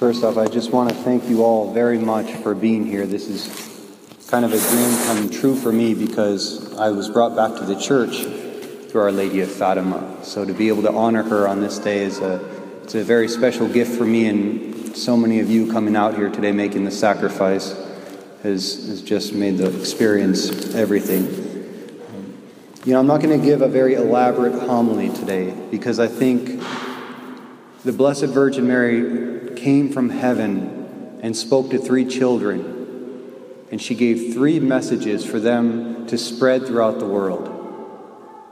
First off, I just want to thank you all very much for being here. This is kind of a dream come true for me because I was brought back to the church through Our Lady of Fatima. So to be able to honor her on this day is a it's a very special gift for me, and so many of you coming out here today making the sacrifice has, has just made the experience everything. You know, I'm not going to give a very elaborate homily today because I think the Blessed Virgin Mary came from heaven and spoke to three children, and she gave three messages for them to spread throughout the world.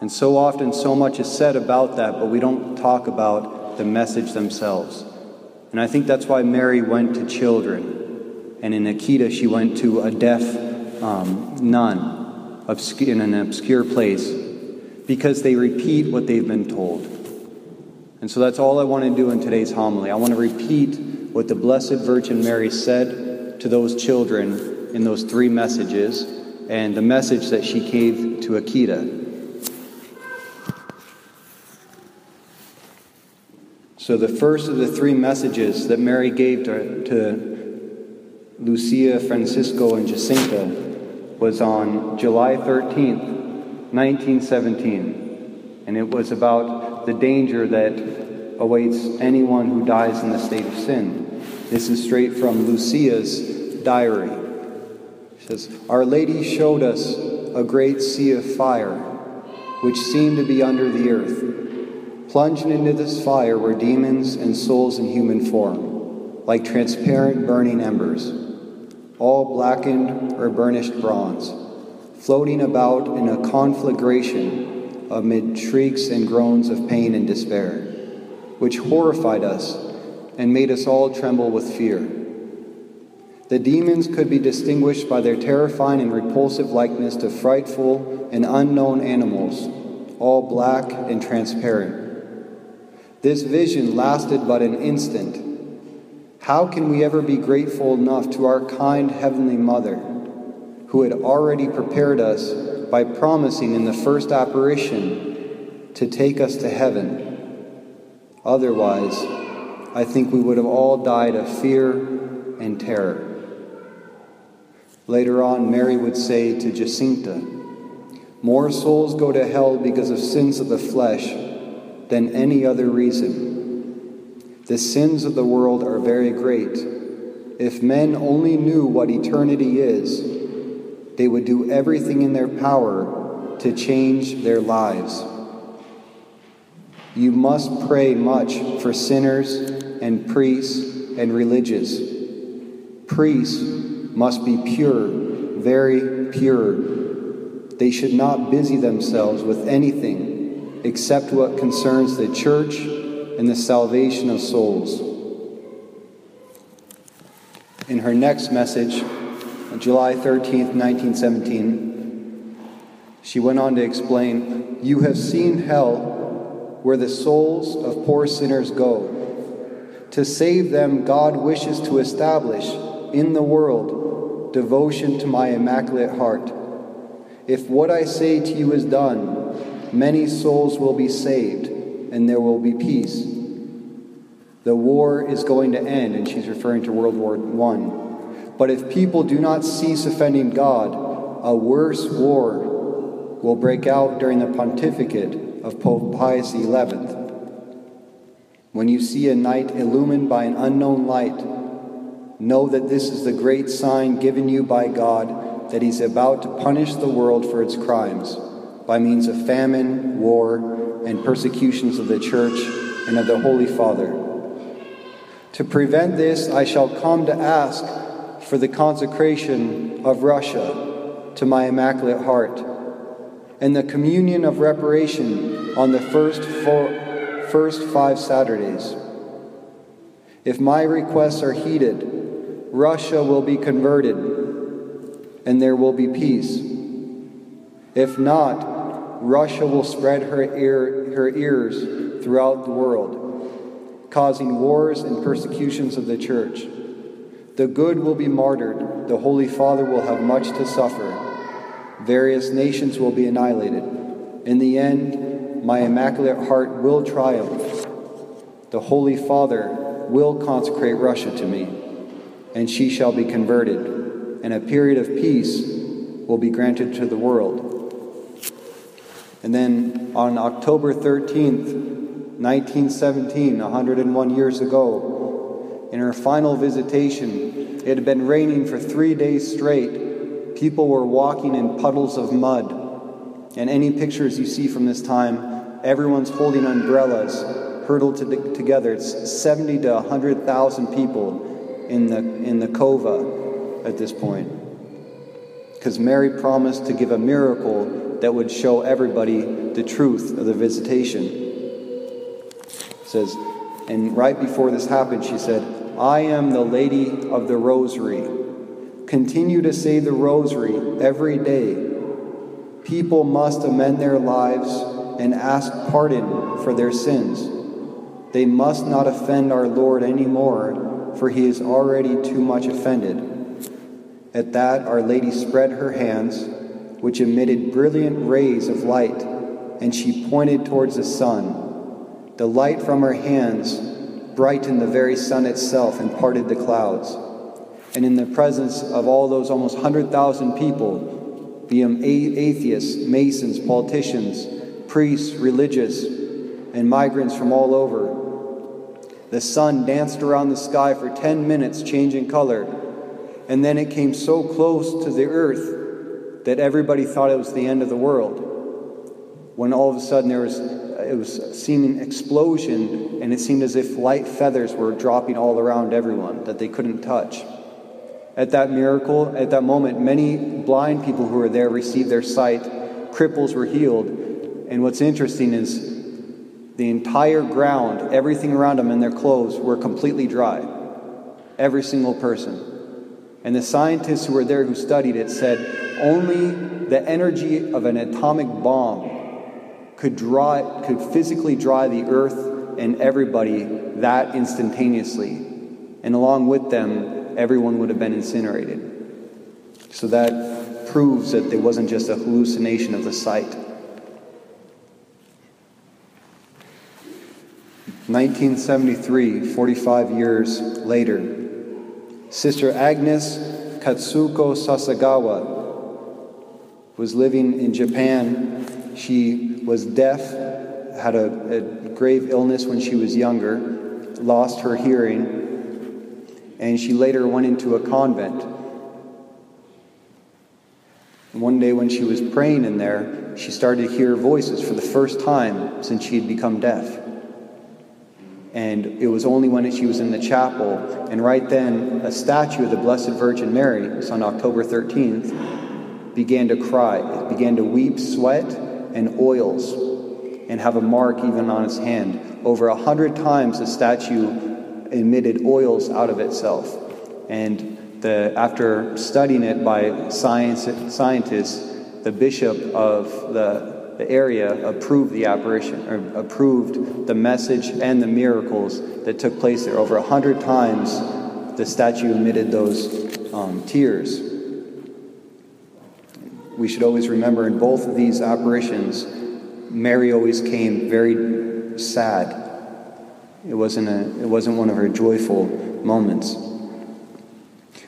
And so often, so much is said about that, but we don't talk about the message themselves. And I think that's why Mary went to children. And in Akita, she went to a deaf um, nun in an obscure place because they repeat what they've been told. And so that's all I want to do in today's homily. I want to repeat what the Blessed Virgin Mary said to those children in those three messages and the message that she gave to Akita. So, the first of the three messages that Mary gave to, to Lucia, Francisco, and Jacinta was on July 13th, 1917. And it was about the danger that awaits anyone who dies in the state of sin. This is straight from Lucia's diary. She says, Our Lady showed us a great sea of fire, which seemed to be under the earth Plunged into this fire were demons and souls in human form, like transparent burning embers, all blackened or burnished bronze, floating about in a conflagration amid shrieks and groans of pain and despair, which horrified us and made us all tremble with fear. The demons could be distinguished by their terrifying and repulsive likeness to frightful and unknown animals, all black and transparent this vision lasted but an instant. How can we ever be grateful enough to our kind Heavenly Mother, who had already prepared us by promising in the first apparition to take us to heaven? Otherwise, I think we would have all died of fear and terror. Later on, Mary would say to Jacinta, More souls go to hell because of sins of the flesh than any other reason. The sins of the world are very great. If men only knew what eternity is, they would do everything in their power to change their lives. You must pray much for sinners and priests and religious. Priests must be pure, very pure. They should not busy themselves with anything except what concerns the church and the salvation of souls. In her next message, on July 13th, 1917, she went on to explain You have seen hell where the souls of poor sinners go. To save them, God wishes to establish in the world devotion to my Immaculate Heart. If what I say to you is done, many souls will be saved and there will be peace. The war is going to end, and she's referring to World War I. But if people do not cease offending God, a worse war will break out during the pontificate of Pope Pius XI. When you see a night illumined by an unknown light, know that this is the great sign given you by God that He's about to punish the world for its crimes by means of famine, war, and persecutions of the church and of the Holy Father. To prevent this, I shall come to ask for the consecration of Russia to my Immaculate Heart and the communion of reparation on the first, four, first five Saturdays. If my requests are heeded, Russia will be converted and there will be peace. If not, Russia will spread her, ear, her ears throughout the world, causing wars and persecutions of the church. The good will be martyred, the Holy Father will have much to suffer, various nations will be annihilated. In the end, my Immaculate Heart will triumph. The Holy Father will consecrate Russia to me, and she shall be converted, and a period of peace will be granted to the world. And then on October 13th, 1917, 101 years ago, in her final visitation, it had been raining for three days straight. People were walking in puddles of mud. And any pictures you see from this time, everyone's holding umbrellas, hurdled to, together. It's 70 to 100,000 people in the, in the Cova at this point. Because Mary promised to give a miracle that would show everybody the truth of the visitation says, and right before this happened, she said, I am the Lady of the Rosary. Continue to say the Rosary every day. People must amend their lives and ask pardon for their sins. They must not offend our Lord anymore, for he is already too much offended. At that, Our Lady spread her hands, which emitted brilliant rays of light, and she pointed towards the sun. The light from her hands brightened the very sun itself and parted the clouds. And in the presence of all those almost 100,000 people, be them atheists, masons, politicians, priests, religious, and migrants from all over, the sun danced around the sky for 10 minutes, changing color. And then it came so close to the earth that everybody thought it was the end of the world. When all of a sudden there was it was seeming explosion, and it seemed as if light feathers were dropping all around everyone that they couldn't touch. At that miracle, at that moment, many blind people who were there received their sight, cripples were healed. And what's interesting is the entire ground, everything around them and their clothes were completely dry. Every single person. And the scientists who were there who studied it said only the energy of an atomic bomb could draw could physically dry the earth and everybody that instantaneously. And along with them, everyone would have been incinerated. So that proves that it wasn't just a hallucination of the sight. 1973, 45 years later, Sister Agnes Katsuko Sasagawa was living in Japan. She was deaf, had a, a grave illness when she was younger, lost her hearing, and she later went into a convent. And one day, when she was praying in there, she started to hear voices for the first time since she had become deaf. And it was only when she was in the chapel, and right then, a statue of the Blessed Virgin Mary, it's on October 13th, began to cry, it began to weep, sweat, and oils and have a mark even on its hand. Over a hundred times the statue emitted oils out of itself. And the, after studying it by science, scientists, the bishop of the, the area approved the apparition, or approved the message and the miracles that took place there. Over a hundred times the statue emitted those um, tears we should always remember in both of these apparitions, Mary always came very sad. It wasn't, a, it wasn't one of her joyful moments.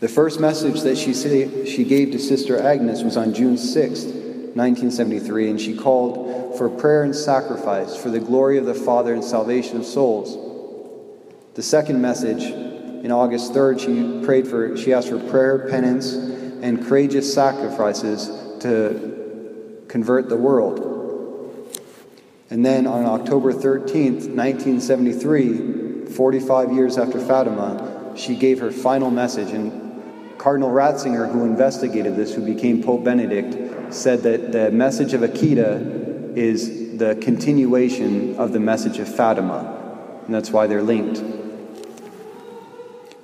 The first message that she, say, she gave to Sister Agnes was on June 6, 1973, and she called for prayer and sacrifice for the glory of the Father and salvation of souls. The second message, in August 3rd, she prayed for, she asked for prayer, penance, and courageous sacrifices to convert the world. And then on October 13th, 1973, 45 years after Fatima, she gave her final message. And Cardinal Ratzinger, who investigated this, who became Pope Benedict, said that the message of Akita is the continuation of the message of Fatima. And that's why they're linked.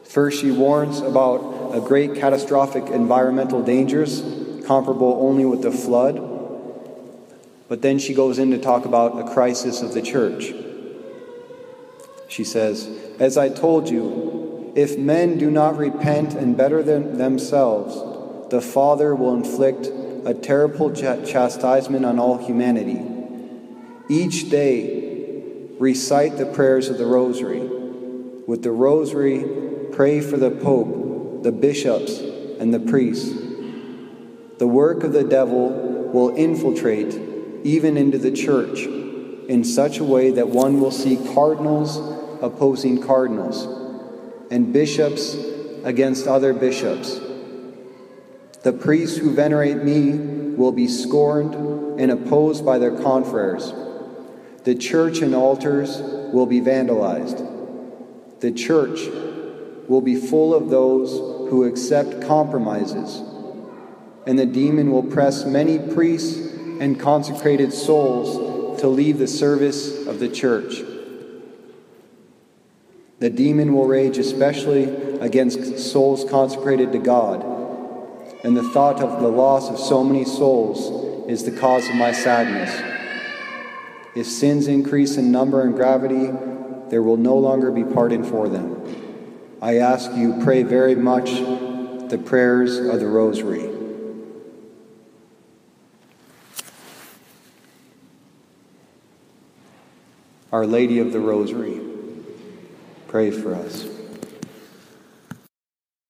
First, she warns about a great catastrophic environmental dangers comparable only with the flood. But then she goes in to talk about a crisis of the church. She says, As I told you, if men do not repent and better them themselves, the Father will inflict a terrible chastisement on all humanity. Each day, recite the prayers of the Rosary. With the rosary, pray for the Pope, the bishops, and the priests. The work of the devil will infiltrate even into the church in such a way that one will see cardinals opposing cardinals and bishops against other bishops. The priests who venerate me will be scorned and opposed by their confreres. The church and altars will be vandalized. The church will be full of those who accept compromises, and the demon will press many priests and consecrated souls to leave the service of the church. The demon will rage especially against souls consecrated to God, and the thought of the loss of so many souls is the cause of my sadness. If sins increase in number and gravity, there will no longer be pardon for them. I ask you, pray very much the prayers of the Rosary. Our Lady of the Rosary, pray for us.